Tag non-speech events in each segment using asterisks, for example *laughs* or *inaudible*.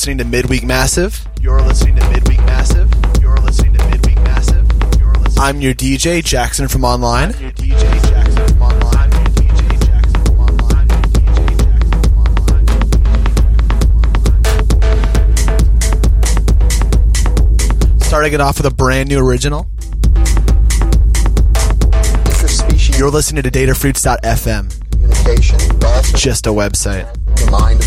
listening to Midweek Massive. You're listening to Midweek Massive. You're listening to Midweek Massive. You're listening I'm your DJ Jackson from online. I'm your DJ Jackson from online. Starting it off with a brand new original. You're listening to datafruits.fm. Communication. Just a website. Mind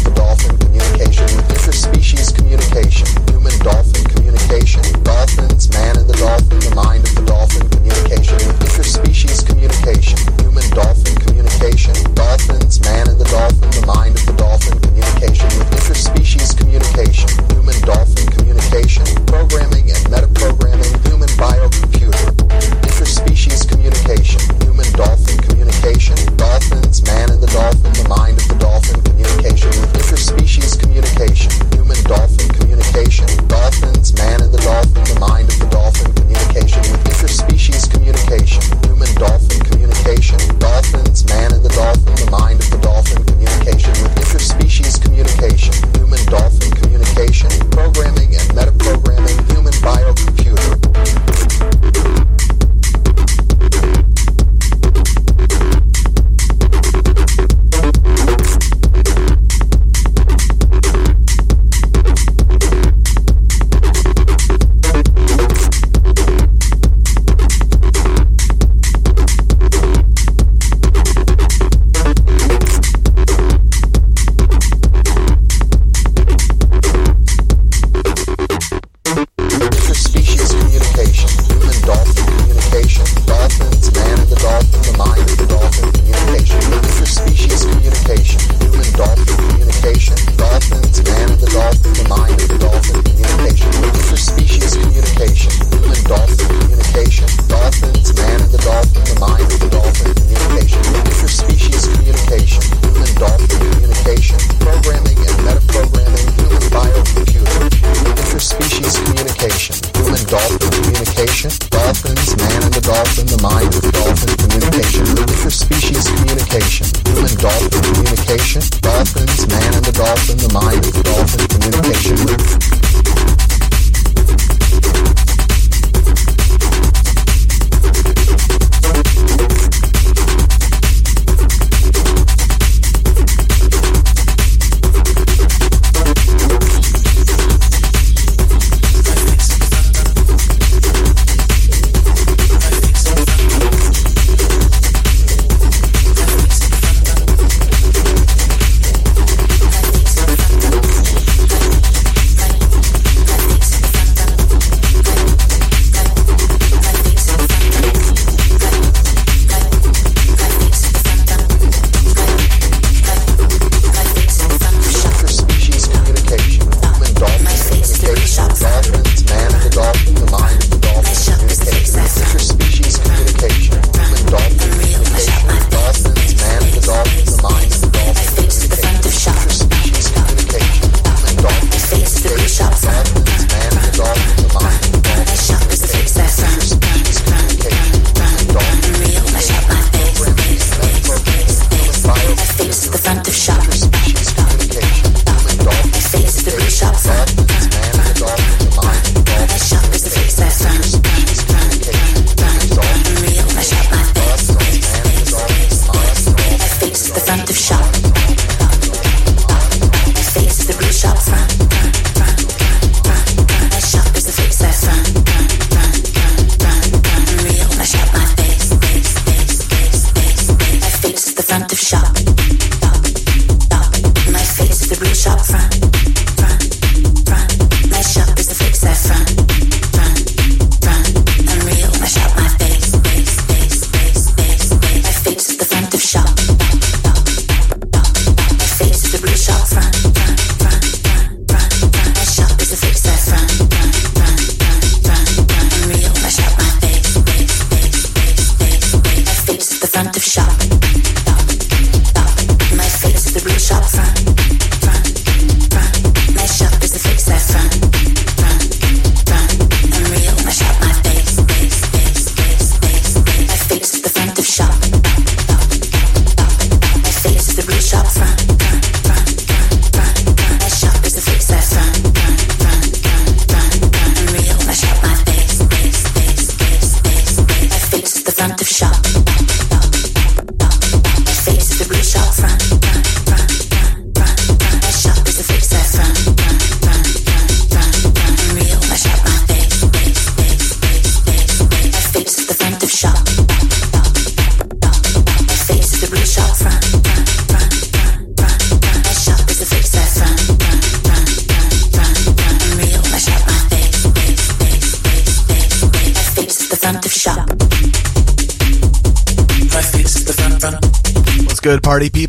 the front of shop.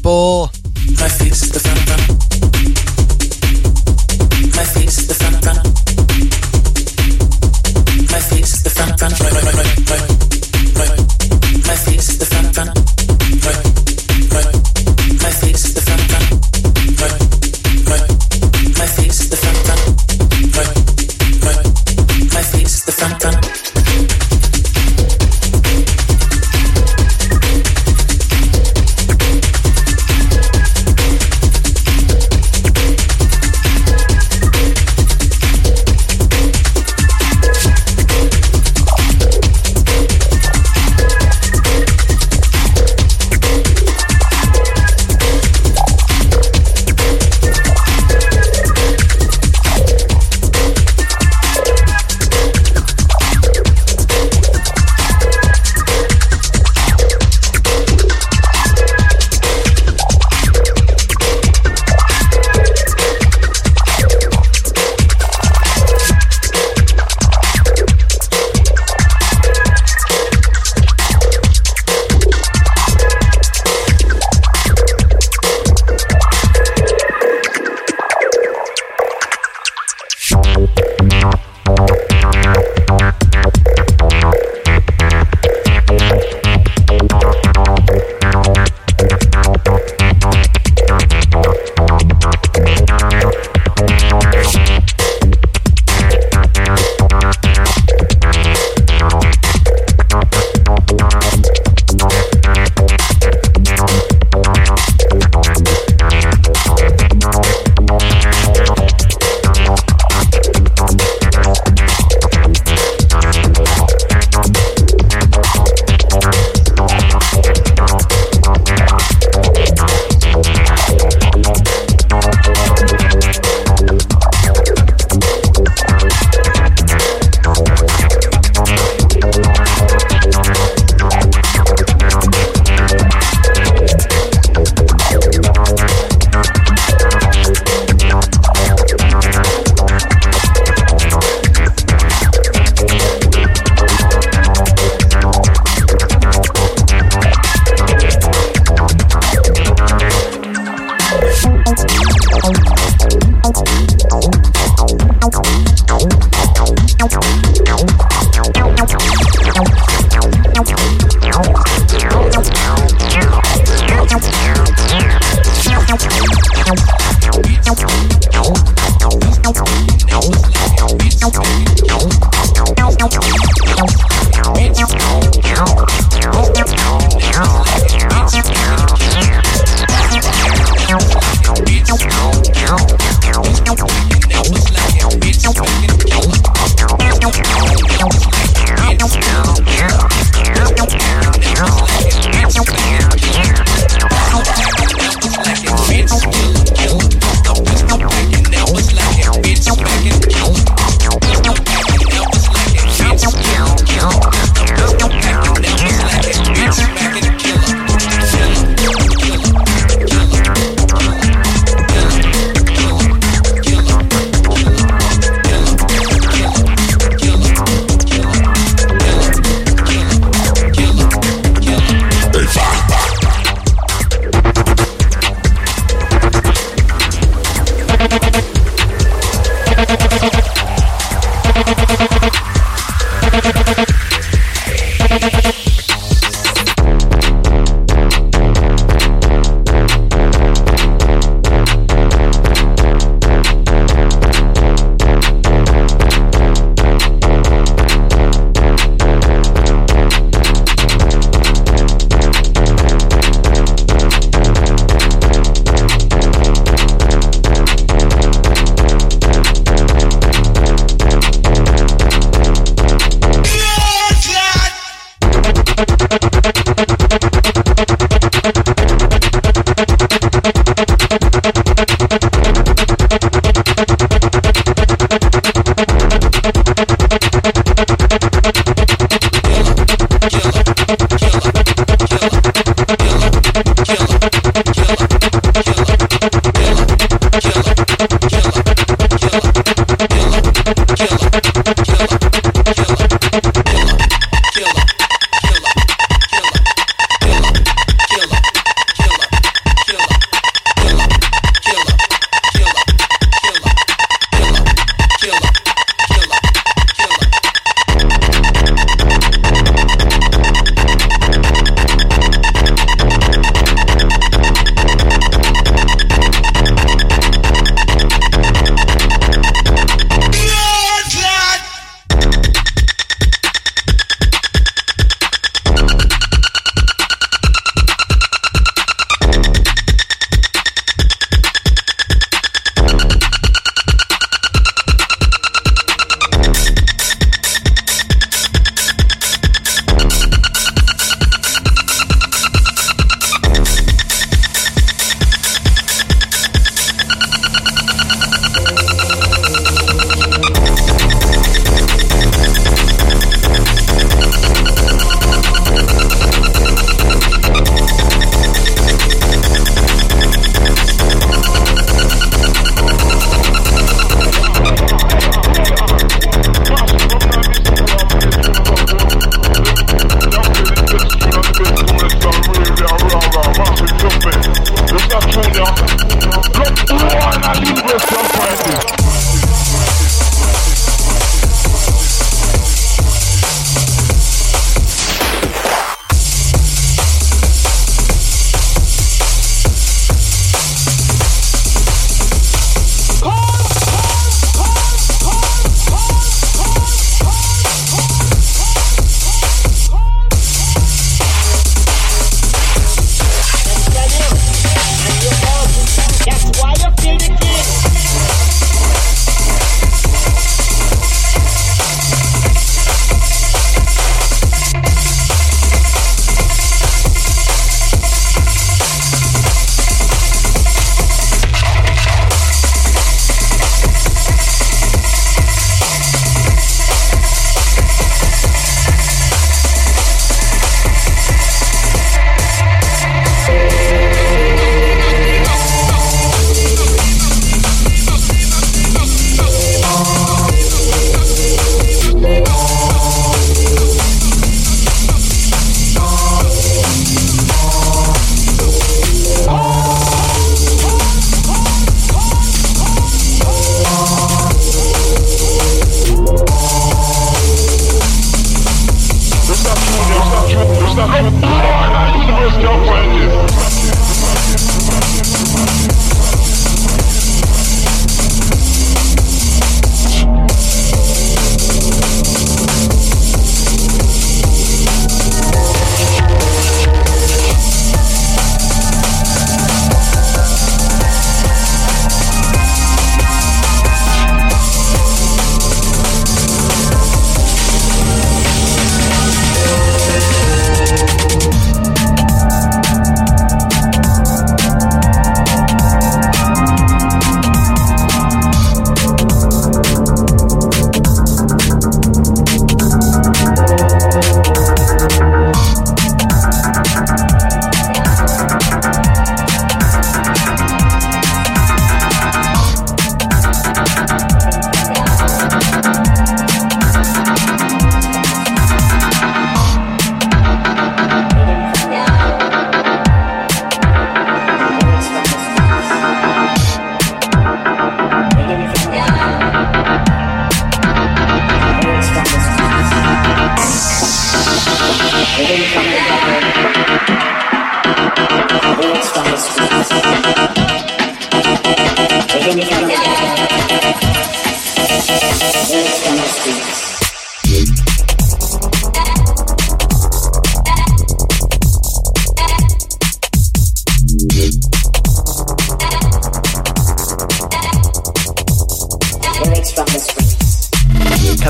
People?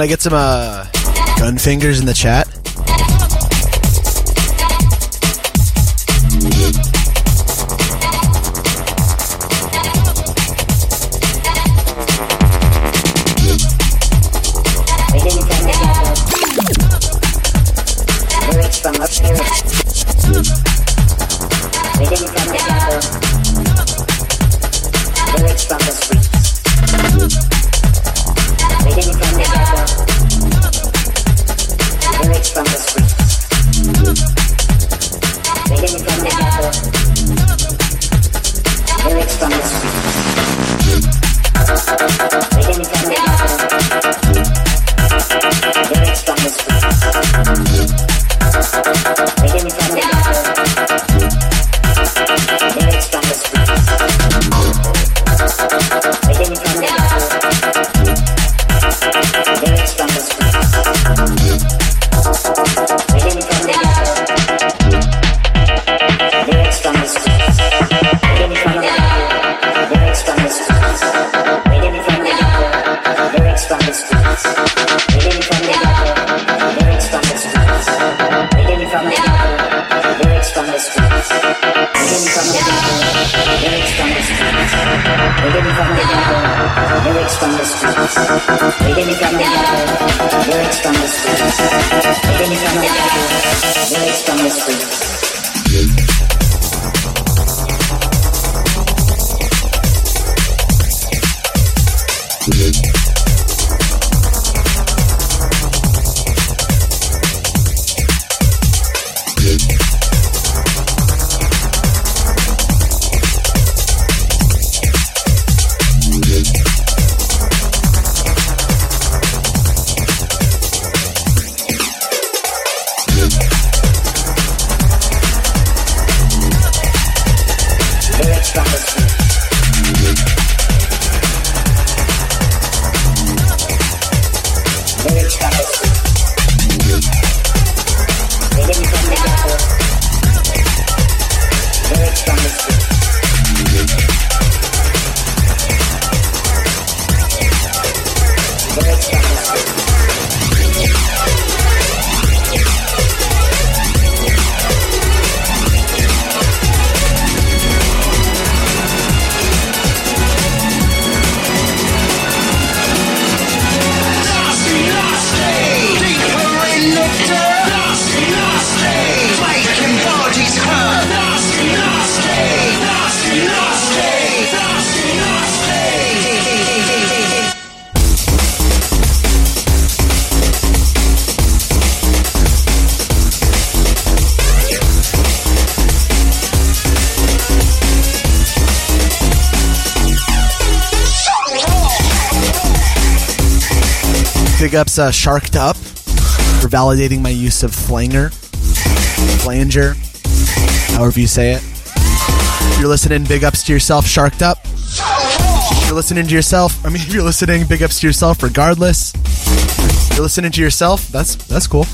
I get some uh, gun fingers in the chat? Reading from the Bible. Lyrics from the streets. Reading from the Bible. Lyrics from the streets. Reading from the Bible. Lyrics from the streets. Big ups uh, Sharked Up for validating my use of flanger, flanger, however you say it. If you're listening, big ups to yourself, Sharked Up. If you're listening to yourself, I mean, if *laughs* you're listening, big ups to yourself regardless. If you're listening to yourself, that's that's cool.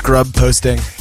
Grub posting.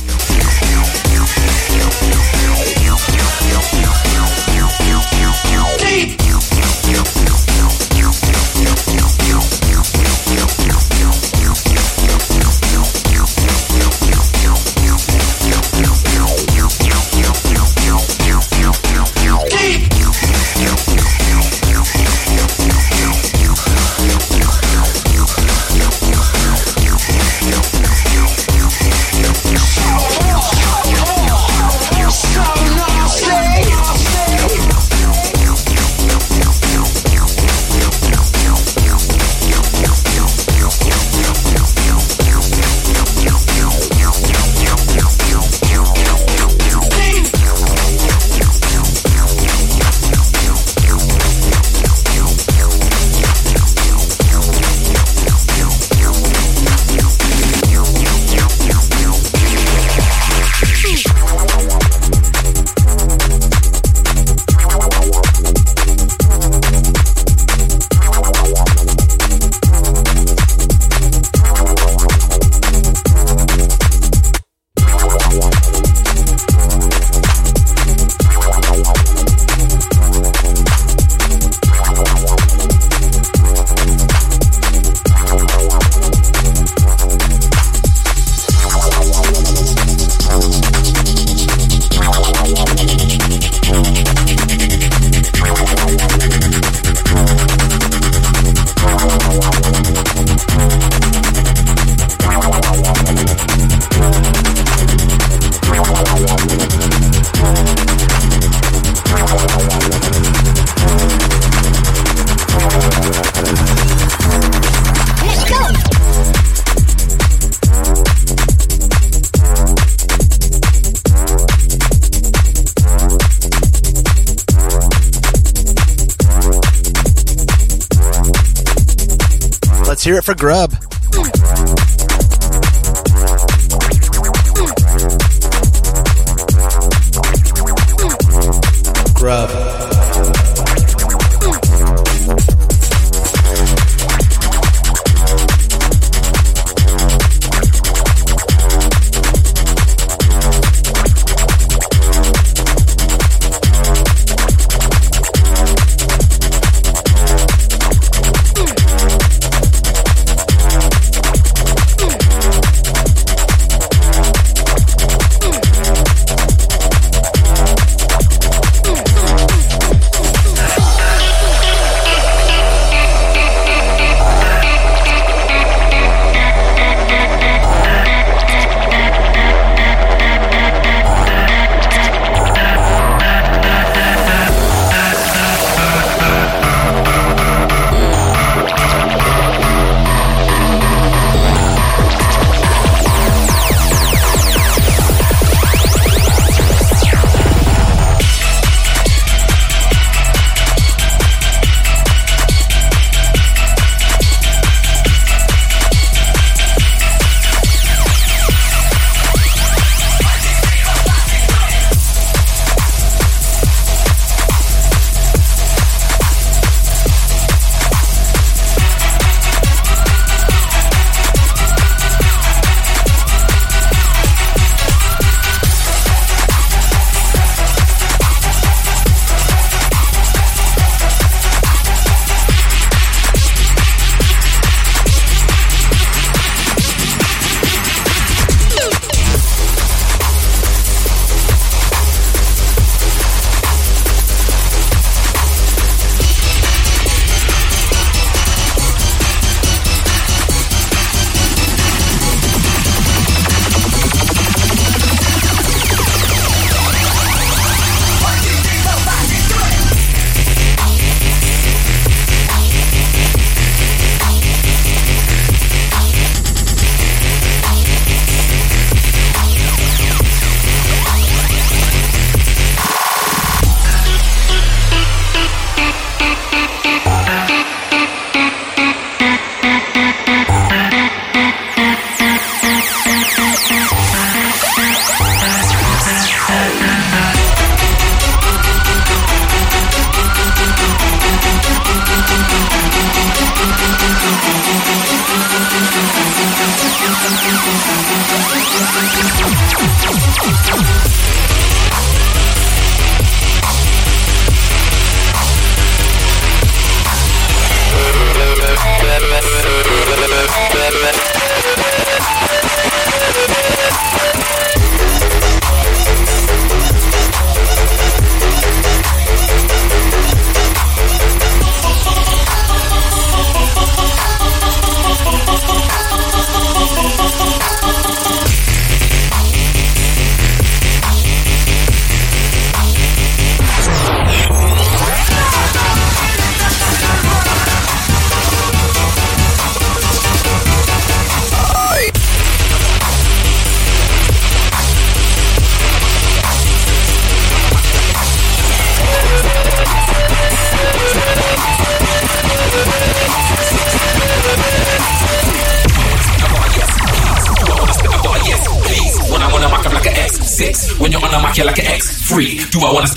When you're on a maquilla like an X free. Do I wanna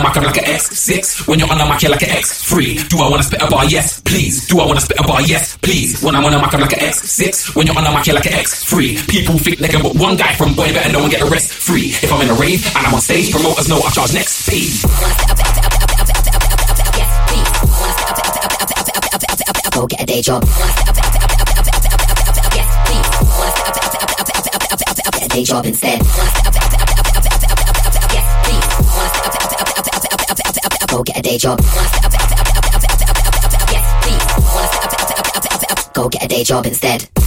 mock up like an X6. When you're on the mic, you're like an X3. Do I wanna spit a bar? Yes, please. Do I wanna spit a bar? Yes, please. When I wanna mock up like an X6. When you're on the mic, you're like an X3. People think they can put one guy from Boy Better Know one get the rest free. If I'm in a rave and I'm on stage, promoters know I charge next pay. Go get a day job. Day job instead. Go get a day job. Go get a day job instead.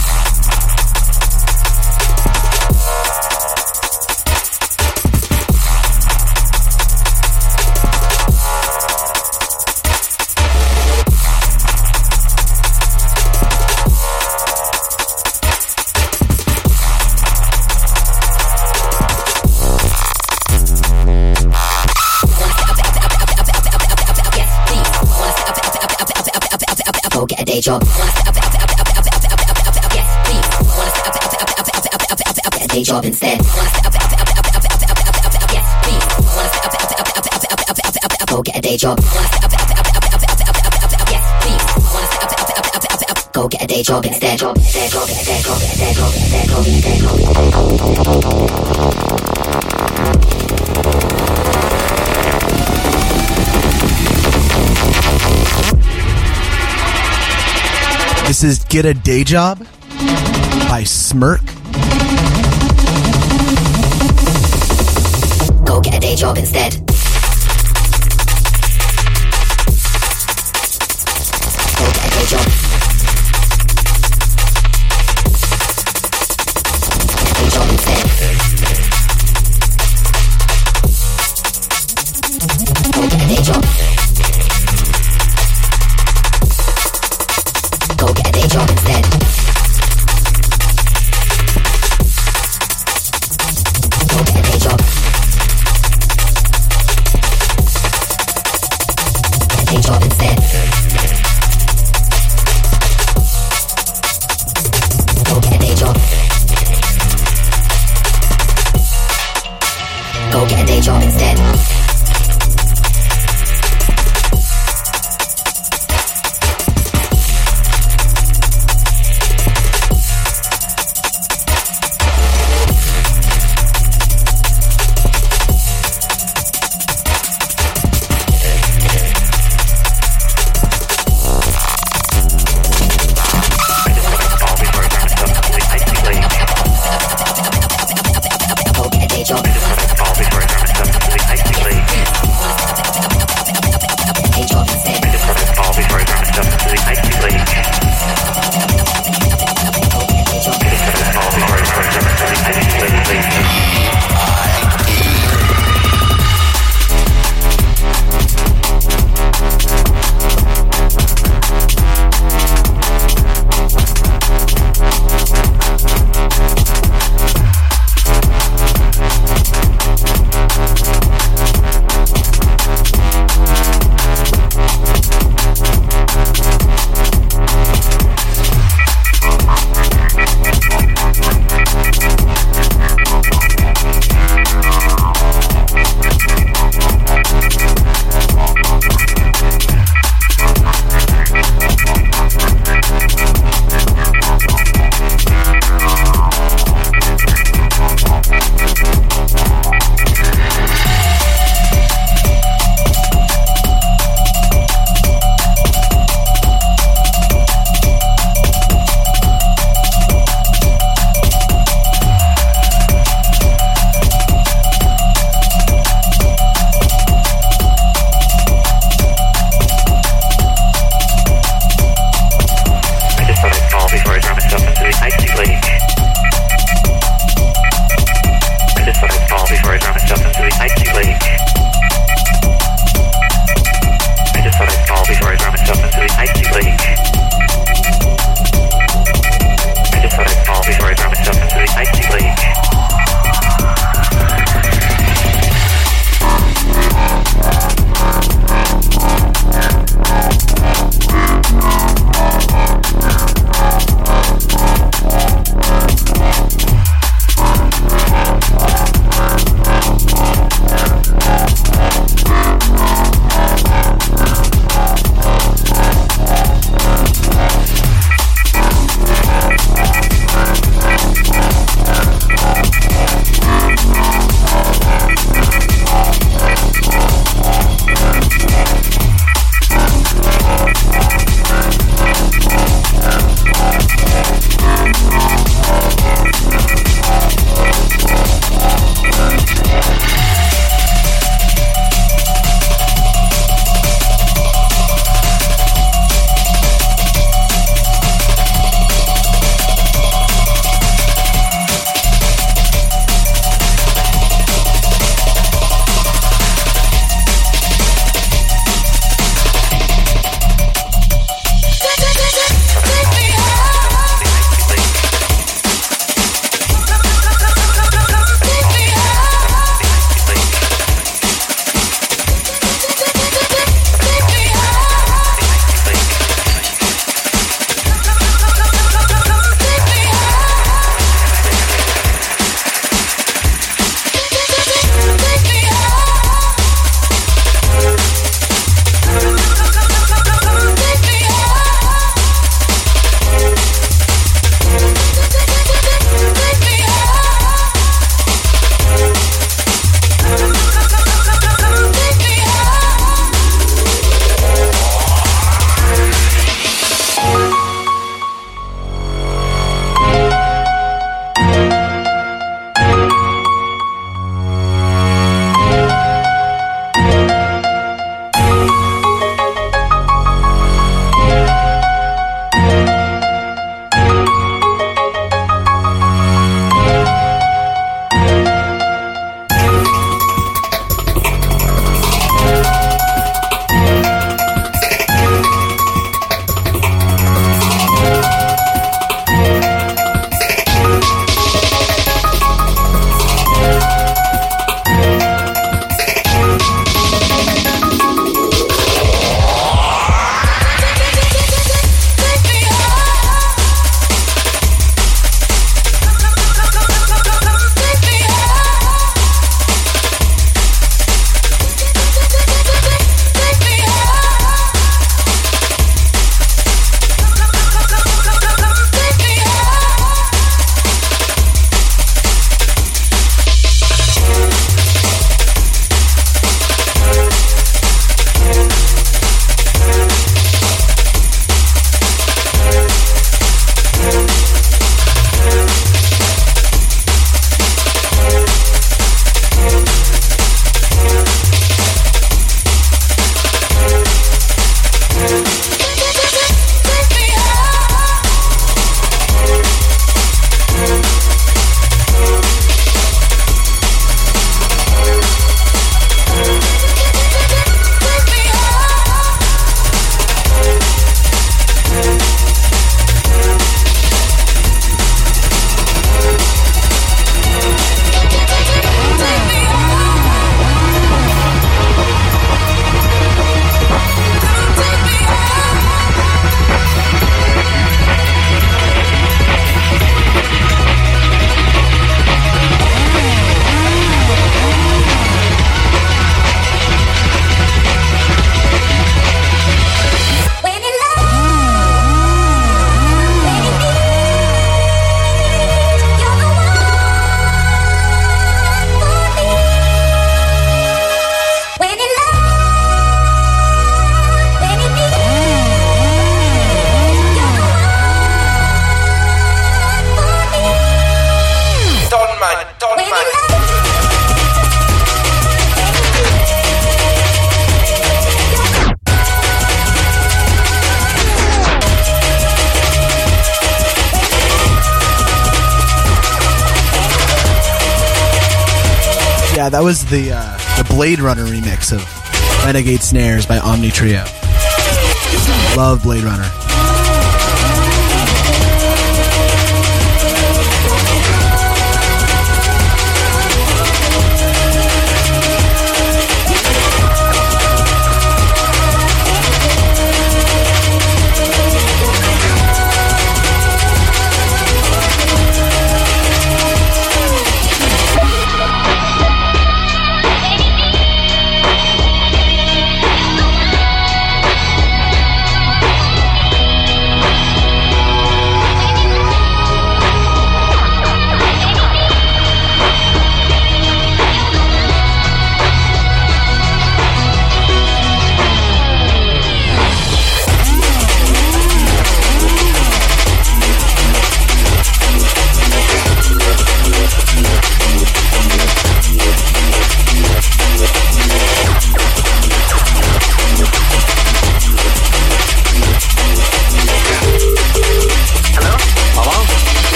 Job. Wanna step up, up, up, up, up, up, up, up, up, yes, please. Wanna step up, up, up, up, up, up, up, up, up, day job instead. Wanna step up, up, up, up, up, up, up, up, up, yes, please. Wanna step up, up, up, up, up, up, up, up, up, go get a day job. Wanna step up, up, up, up, up, up, up, up, yes, please. Wanna step up, up, up, up, up, up, go get a day job instead. Job, instead, job, instead, job, instead, job, instead, job, instead, job, is Get a Day Job by Smirk. Go get a day job instead. Yeah, that was the uh, the Blade Runner remix of Renegade Snares by Omni Trio. Love Blade Runner.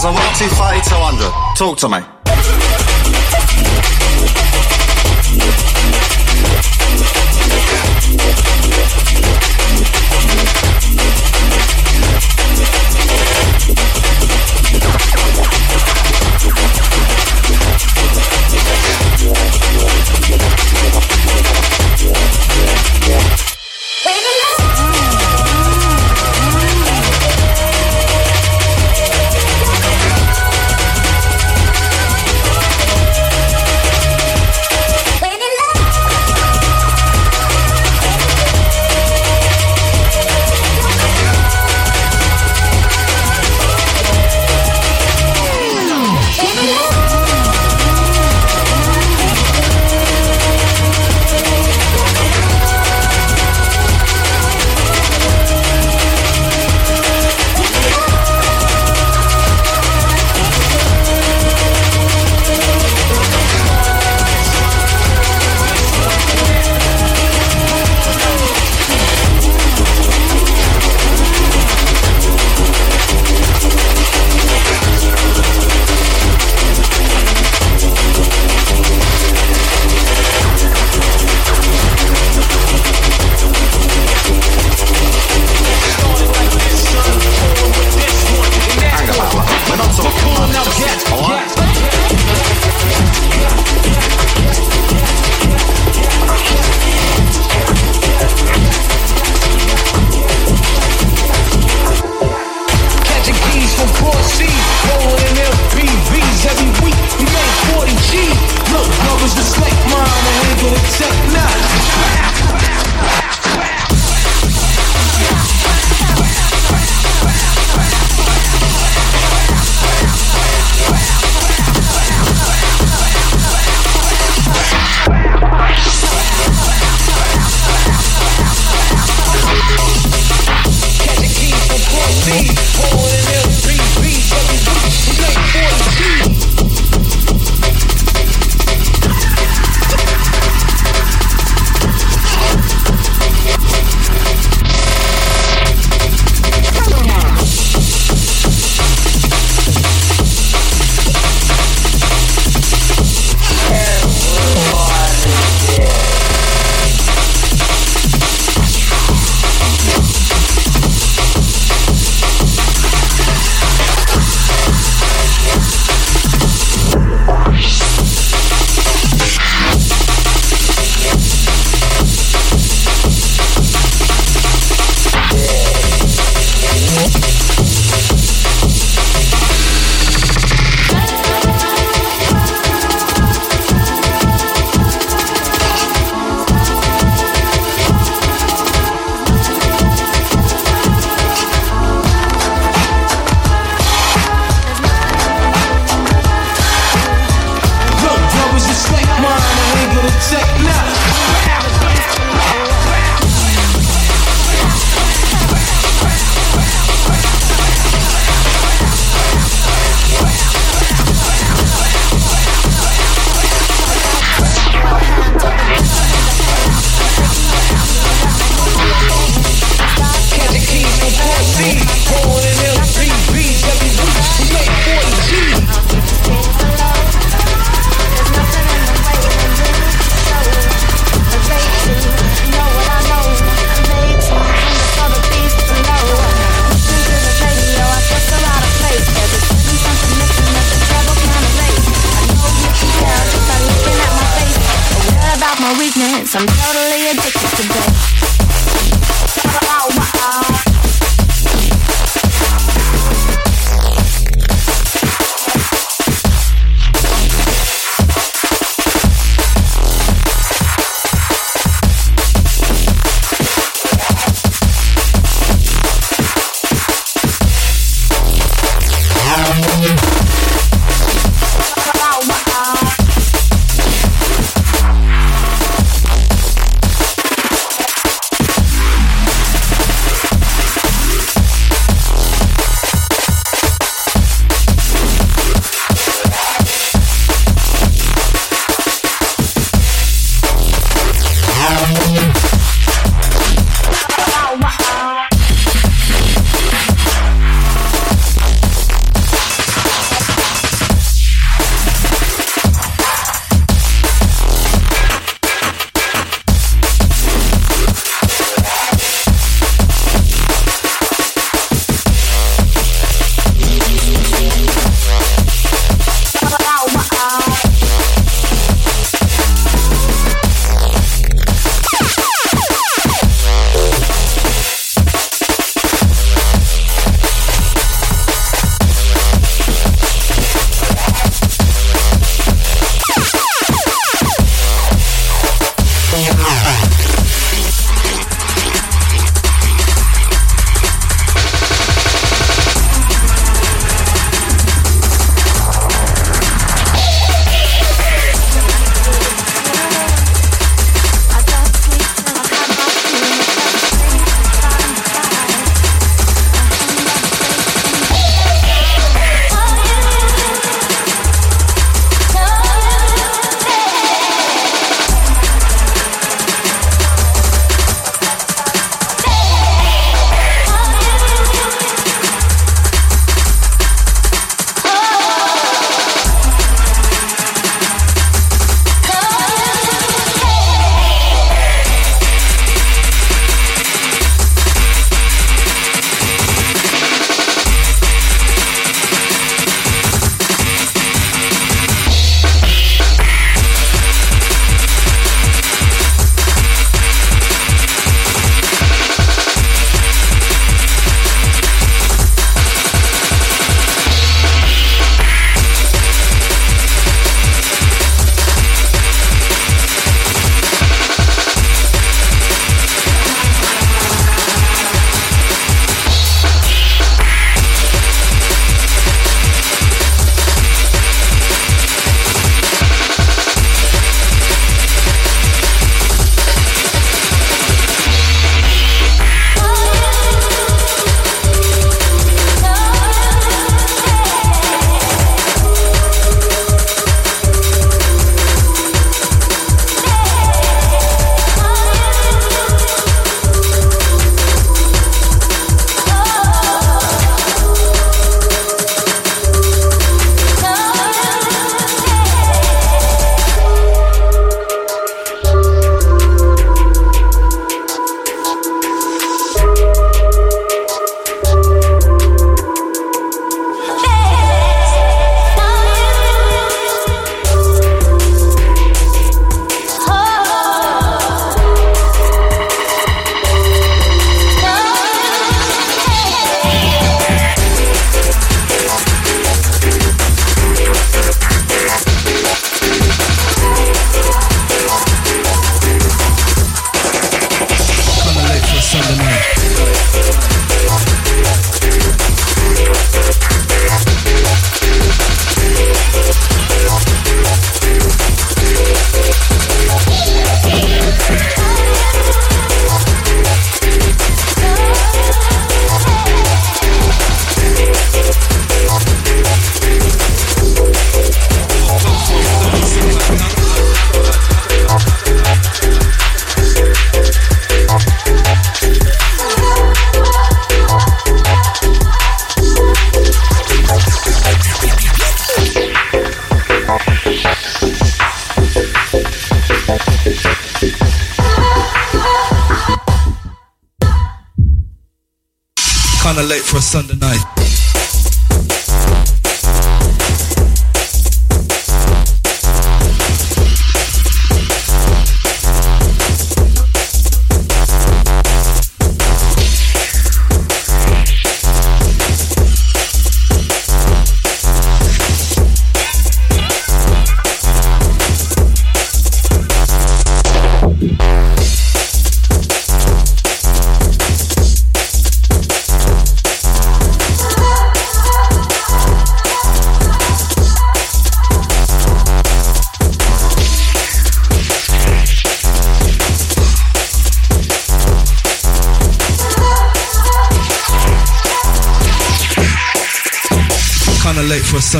Maserati 3200. Talk to me.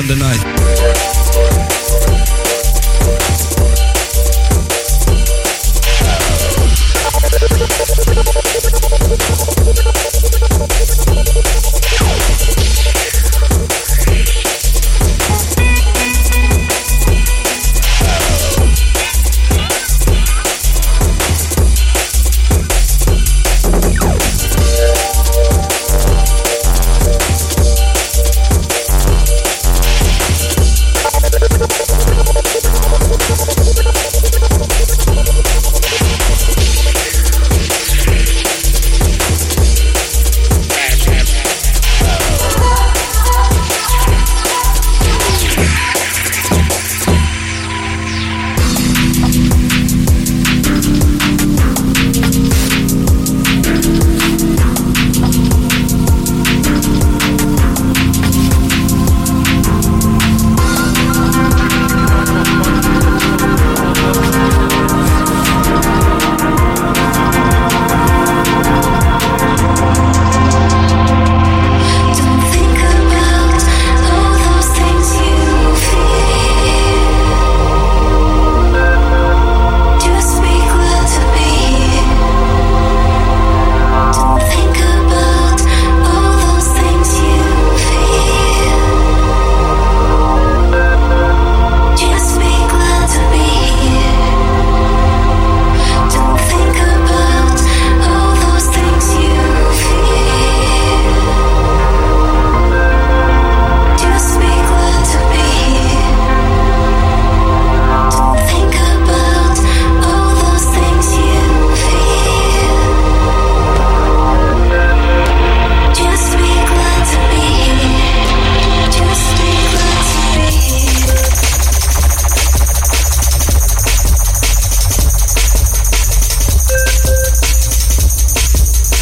Sunday night.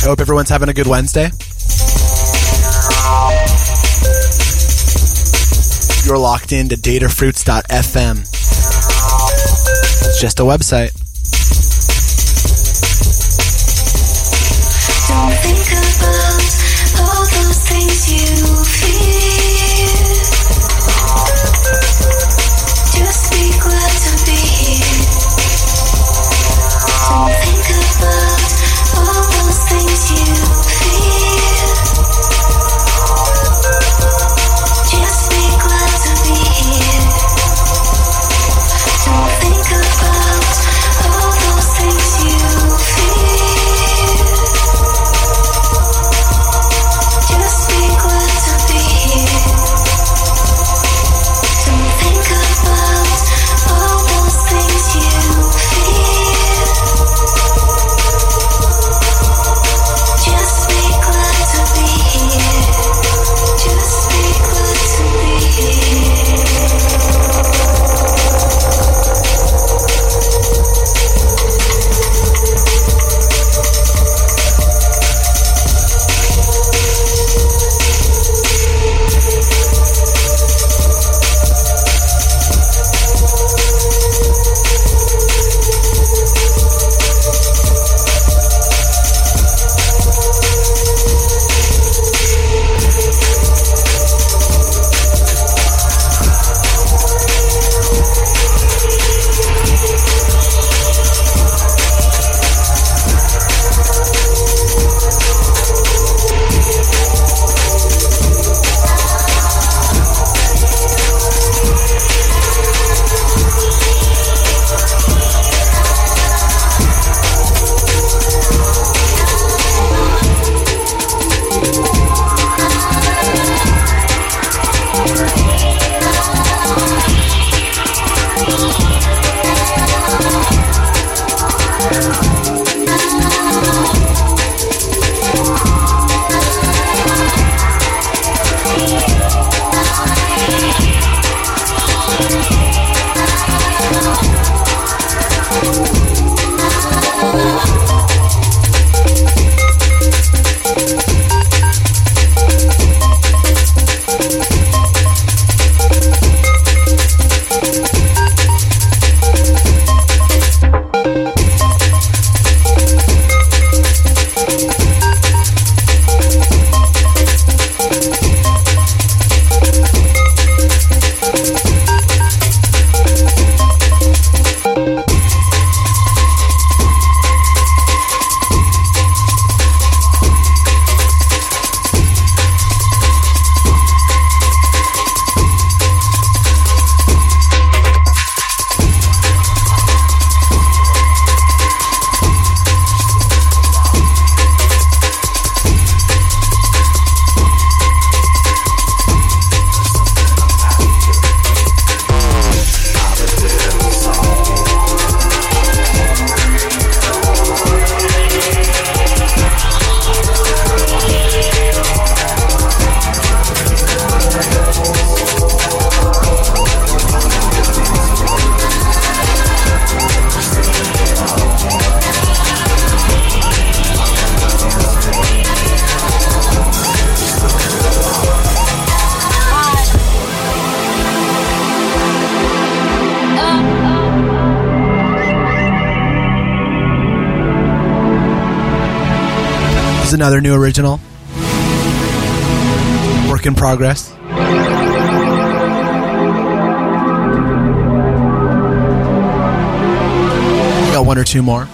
Hope everyone's having a good Wednesday. You're locked in to datafruits.fm. It's just a website. Another new original. Work in progress. Got one or two more.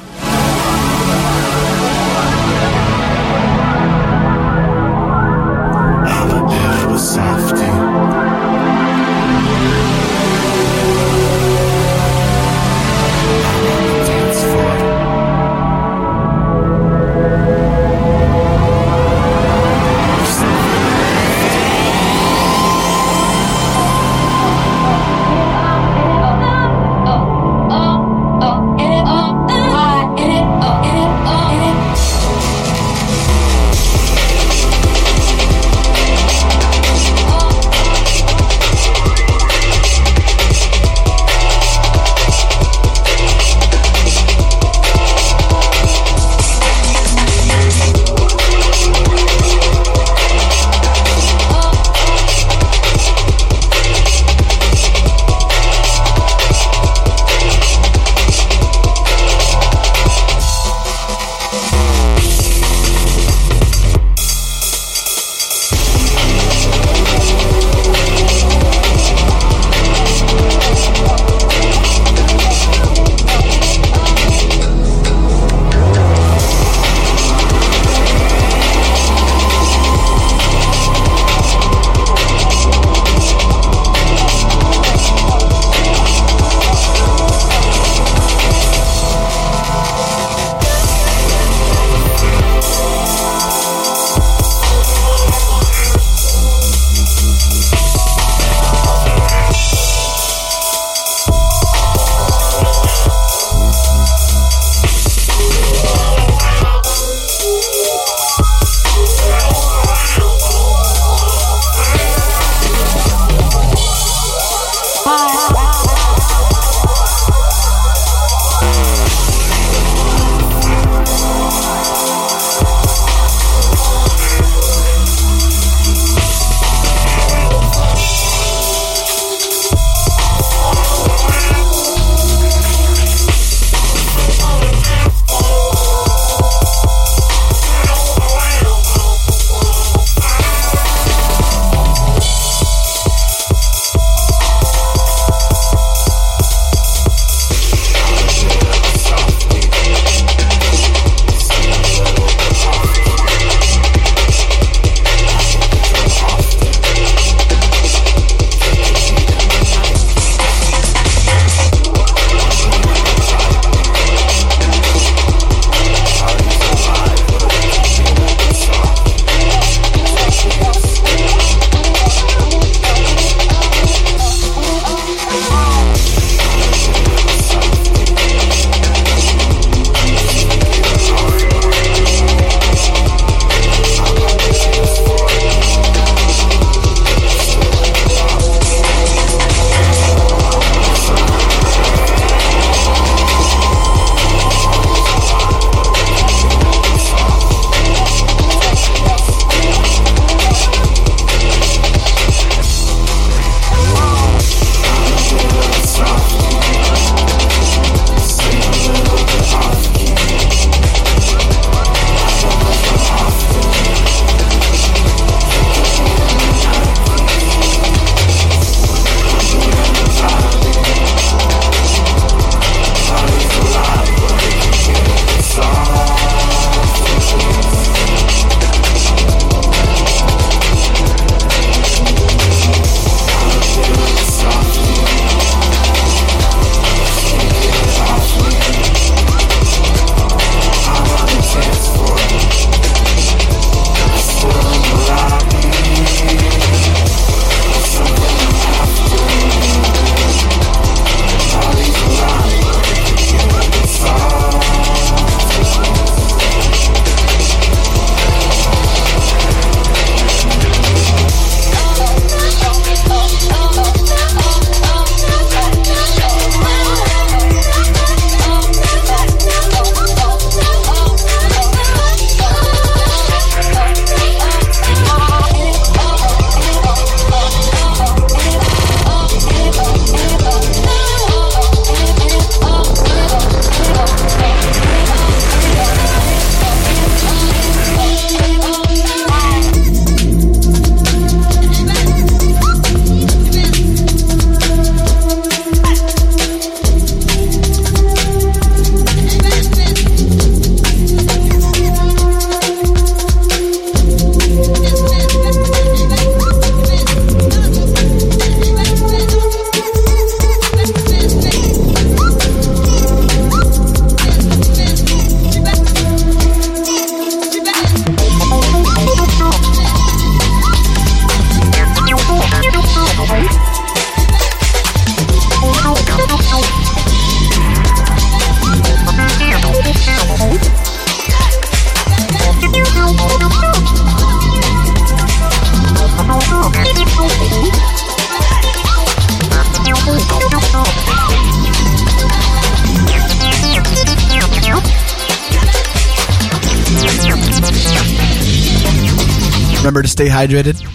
Stay hydrated.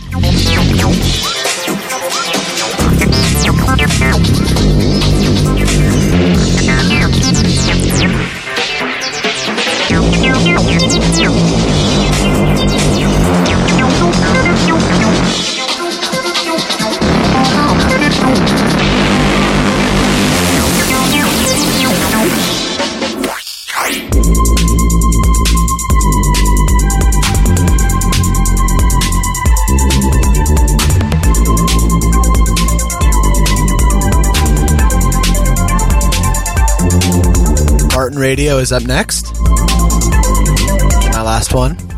Radio is up next. My last one.